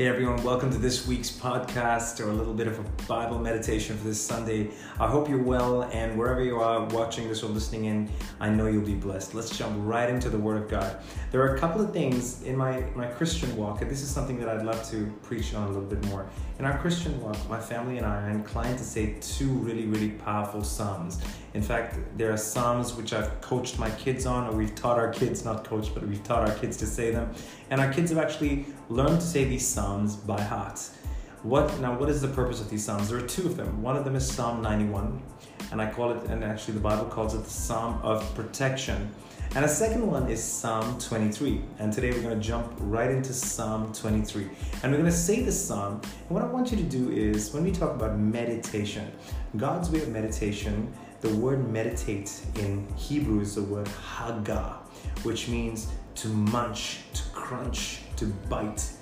Hey everyone, welcome to this week's podcast or a little bit of a Bible meditation for this Sunday. I hope you're well and wherever you are watching this or listening in, I know you'll be blessed. Let's jump right into the Word of God. There are a couple of things in my, my Christian walk, and this is something that I'd love to preach on a little bit more. In our Christian walk, my family and I are inclined to say two really, really powerful Psalms. In fact, there are Psalms which I've coached my kids on, or we've taught our kids, not coached, but we've taught our kids to say them. And our kids have actually learned to say these Psalms by heart. What now? What is the purpose of these psalms? There are two of them. One of them is Psalm 91, and I call it, and actually the Bible calls it the Psalm of protection. And the second one is Psalm 23. And today we're going to jump right into Psalm 23. And we're going to say this psalm. And what I want you to do is when we talk about meditation, God's way of meditation, the word meditate in Hebrew is the word haga, which means to munch, to crunch, to bite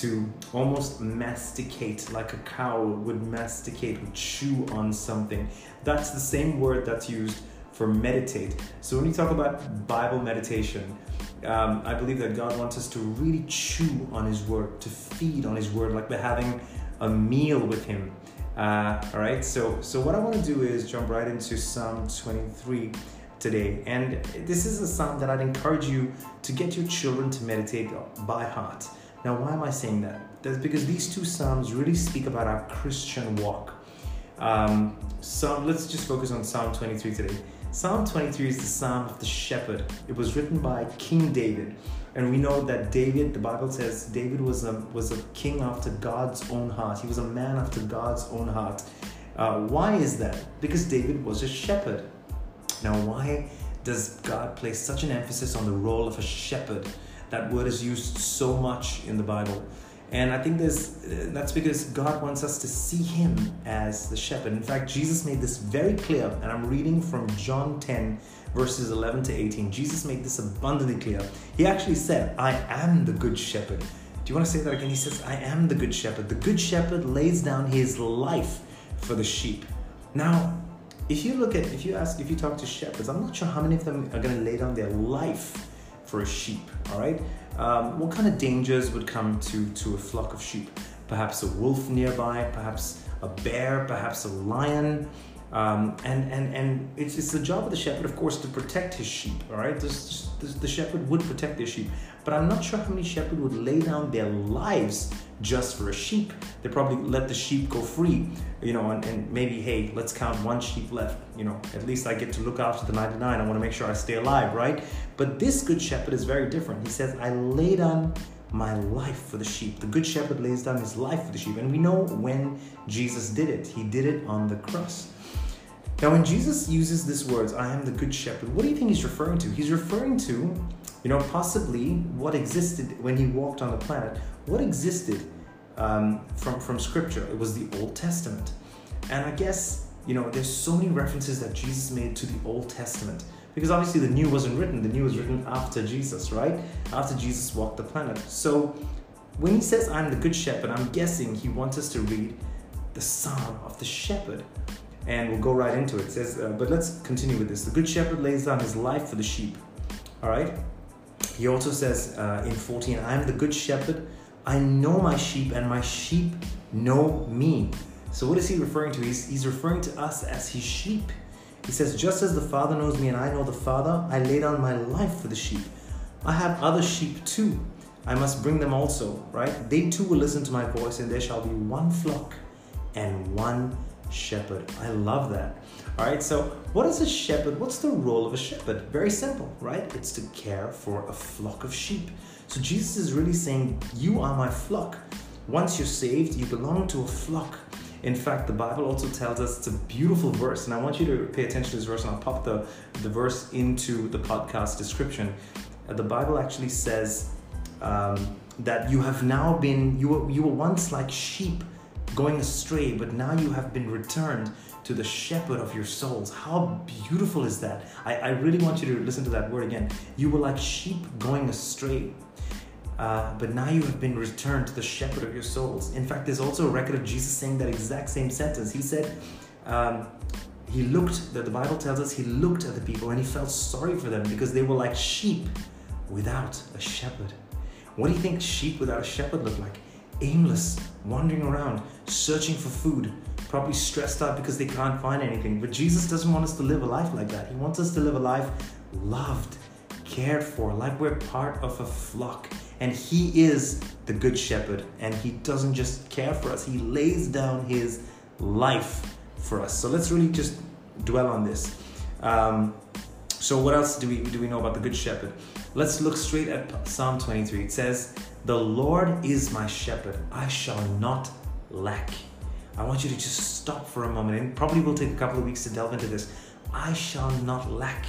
to almost masticate like a cow would masticate, would chew on something. That's the same word that's used for meditate. So when you talk about Bible meditation, um, I believe that God wants us to really chew on His Word, to feed on His Word, like we're having a meal with Him. Uh, all right. So so what I want to do is jump right into Psalm 23 today, and this is a psalm that I'd encourage you to get your children to meditate by heart. Now, why am I saying that? That's because these two Psalms really speak about our Christian walk. Um, so let's just focus on Psalm 23 today. Psalm 23 is the Psalm of the Shepherd. It was written by King David. And we know that David, the Bible says, David was a, was a king after God's own heart. He was a man after God's own heart. Uh, why is that? Because David was a shepherd. Now, why does God place such an emphasis on the role of a shepherd? That word is used so much in the Bible. And I think there's, uh, that's because God wants us to see Him as the shepherd. In fact, Jesus made this very clear, and I'm reading from John 10, verses 11 to 18. Jesus made this abundantly clear. He actually said, I am the good shepherd. Do you want to say that again? He says, I am the good shepherd. The good shepherd lays down his life for the sheep. Now, if you look at, if you ask, if you talk to shepherds, I'm not sure how many of them are going to lay down their life for a sheep, all right? Um, what kind of dangers would come to, to a flock of sheep? Perhaps a wolf nearby, perhaps a bear, perhaps a lion. Um, and and, and it's, it's the job of the shepherd, of course, to protect his sheep, all right? This, this, the shepherd would protect their sheep. But I'm not sure how many shepherds would lay down their lives just for a sheep. They probably let the sheep go free, you know, and, and maybe, hey, let's count one sheep left. You know, at least I get to look after the 99. I want to make sure I stay alive, right? But this good shepherd is very different. He says, I lay down my life for the sheep. The good shepherd lays down his life for the sheep. And we know when Jesus did it, he did it on the cross. Now, when Jesus uses these words, I am the good shepherd, what do you think he's referring to? He's referring to, you know, possibly what existed when he walked on the planet. What existed um, from, from scripture? It was the Old Testament. And I guess, you know, there's so many references that Jesus made to the Old Testament. Because obviously the new wasn't written, the new was written after Jesus, right? After Jesus walked the planet. So when he says, I'm the good shepherd, I'm guessing he wants us to read the psalm of the shepherd and we'll go right into it. It says, uh, but let's continue with this. The good shepherd lays down his life for the sheep. All right. He also says uh, in 14, I am the good shepherd. I know my sheep, and my sheep know me. So, what is he referring to? He's, he's referring to us as his sheep. He says, Just as the Father knows me and I know the Father, I lay down my life for the sheep. I have other sheep too. I must bring them also, right? They too will listen to my voice, and there shall be one flock and one shepherd. I love that. All right, so what is a shepherd? What's the role of a shepherd? Very simple, right? It's to care for a flock of sheep. So Jesus is really saying, You are my flock. Once you're saved, you belong to a flock. In fact, the Bible also tells us it's a beautiful verse, and I want you to pay attention to this verse, and I'll pop the, the verse into the podcast description. Uh, the Bible actually says um, that you have now been, you were, you were once like sheep going astray, but now you have been returned to the shepherd of your souls. How beautiful is that? I, I really want you to listen to that word again. You were like sheep going astray. Uh, but now you have been returned to the shepherd of your souls. In fact, there's also a record of Jesus saying that exact same sentence. He said, um, he looked, that the Bible tells us, he looked at the people and he felt sorry for them because they were like sheep without a shepherd. What do you think sheep without a shepherd look like? aimless, wandering around, searching for food, probably stressed out because they can't find anything. But Jesus doesn't want us to live a life like that. He wants us to live a life loved, cared for, like we're part of a flock. And He is the Good Shepherd, and He doesn't just care for us, He lays down His life for us. So let's really just dwell on this. Um, so what else do we do we know about the Good Shepherd? Let's look straight at Psalm 23. It says, "The Lord is my shepherd; I shall not lack." I want you to just stop for a moment, and probably will take a couple of weeks to delve into this. I shall not lack.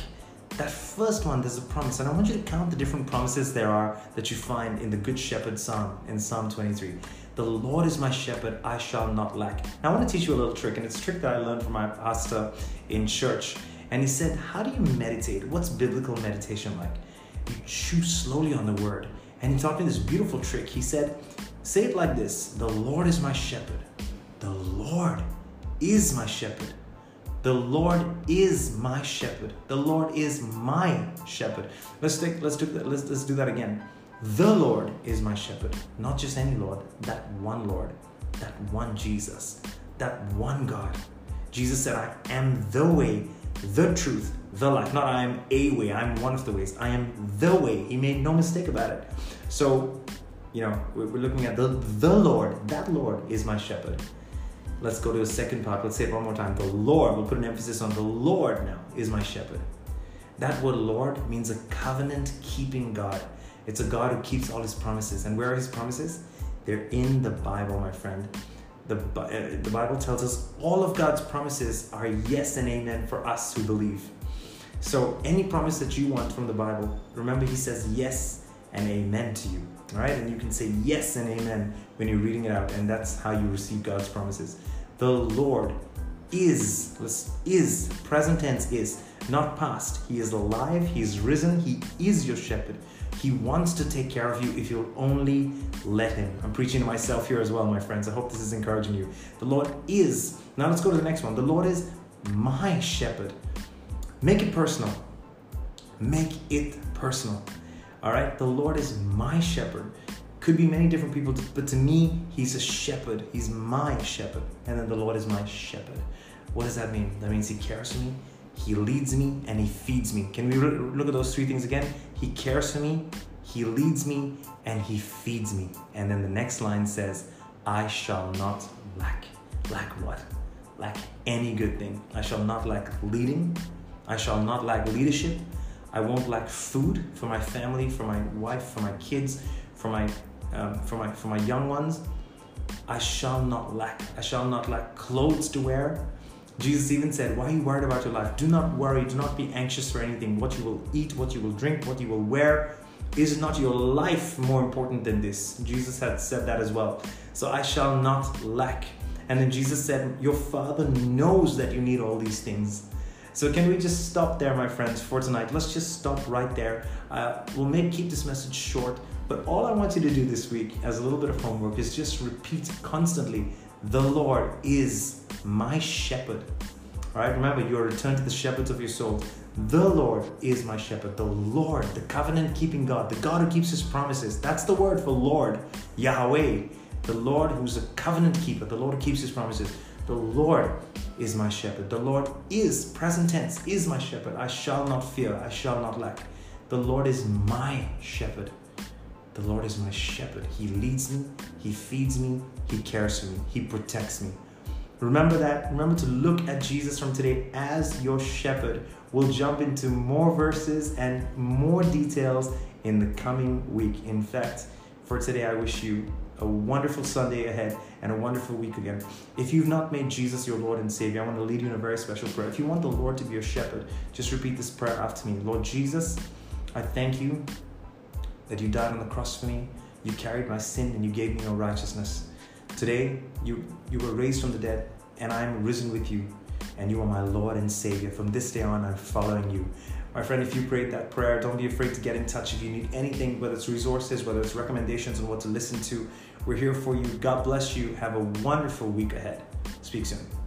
That first one, there's a promise, and I want you to count the different promises there are that you find in the Good Shepherd Psalm in Psalm 23. The Lord is my shepherd, I shall not lack. Now, I want to teach you a little trick, and it's a trick that I learned from my pastor in church. And he said, How do you meditate? What's biblical meditation like? You chew slowly on the word. And he taught me this beautiful trick. He said, Say it like this The Lord is my shepherd. The Lord is my shepherd. The Lord is my shepherd. The Lord is my shepherd. Let's take let's do that. Let's, let's do that again. The Lord is my shepherd. Not just any Lord, that one Lord, that one Jesus, that one God. Jesus said, I am the way, the truth, the life. Not I am a way, I'm one of the ways. I am the way. He made no mistake about it. So, you know, we're looking at the the Lord. That Lord is my shepherd. Let's go to the second part. Let's say it one more time. The Lord, we'll put an emphasis on the Lord now, is my shepherd. That word Lord means a covenant keeping God. It's a God who keeps all his promises. And where are his promises? They're in the Bible, my friend. The, uh, the Bible tells us all of God's promises are yes and amen for us who believe. So, any promise that you want from the Bible, remember he says yes and amen to you. All right? And you can say yes and amen when you're reading it out, and that's how you receive God's promises. The Lord is, is, present tense is, not past. He is alive, He is risen, He is your shepherd. He wants to take care of you if you'll only let Him. I'm preaching to myself here as well, my friends. I hope this is encouraging you. The Lord is, now let's go to the next one. The Lord is my shepherd. Make it personal. Make it personal. All right? The Lord is my shepherd. Could be many different people, but to me, He's a shepherd. He's my shepherd. And then the Lord is my shepherd. What does that mean? That means He cares for me, He leads me, and He feeds me. Can we look at those three things again? He cares for me, He leads me, and He feeds me. And then the next line says, I shall not lack. Lack what? Lack any good thing. I shall not lack leading. I shall not lack leadership. I won't lack food for my family, for my wife, for my kids, for my um, for my for my young ones. I shall not lack. I shall not lack clothes to wear. Jesus even said, Why are you worried about your life? Do not worry, do not be anxious for anything. What you will eat, what you will drink, what you will wear. Is not your life more important than this? Jesus had said that as well. So I shall not lack. And then Jesus said, Your Father knows that you need all these things. So can we just stop there, my friends, for tonight? Let's just stop right there. Uh, we'll make keep this message short, but all I want you to do this week, as a little bit of homework, is just repeat constantly: "The Lord is my shepherd." All right, remember you are returned to the shepherds of your soul. The Lord is my shepherd. The Lord, the covenant keeping God, the God who keeps his promises. That's the word for Lord, Yahweh. The Lord who's a covenant keeper, the Lord who keeps his promises. The Lord is my shepherd. The Lord is, present tense, is my shepherd. I shall not fear, I shall not lack. The Lord is my shepherd. The Lord is my shepherd. He leads me, He feeds me, He cares for me, He protects me. Remember that. Remember to look at Jesus from today as your shepherd. We'll jump into more verses and more details in the coming week. In fact, for today, I wish you a wonderful Sunday ahead and a wonderful week again. If you've not made Jesus your Lord and Savior, I want to lead you in a very special prayer. If you want the Lord to be your shepherd, just repeat this prayer after me. Lord Jesus, I thank you that you died on the cross for me. You carried my sin and you gave me your righteousness. Today, you, you were raised from the dead, and I am risen with you, and you are my Lord and Savior. From this day on, I'm following you. My friend, if you prayed that prayer, don't be afraid to get in touch if you need anything, whether it's resources, whether it's recommendations on what to listen to. We're here for you. God bless you. Have a wonderful week ahead. Speak soon.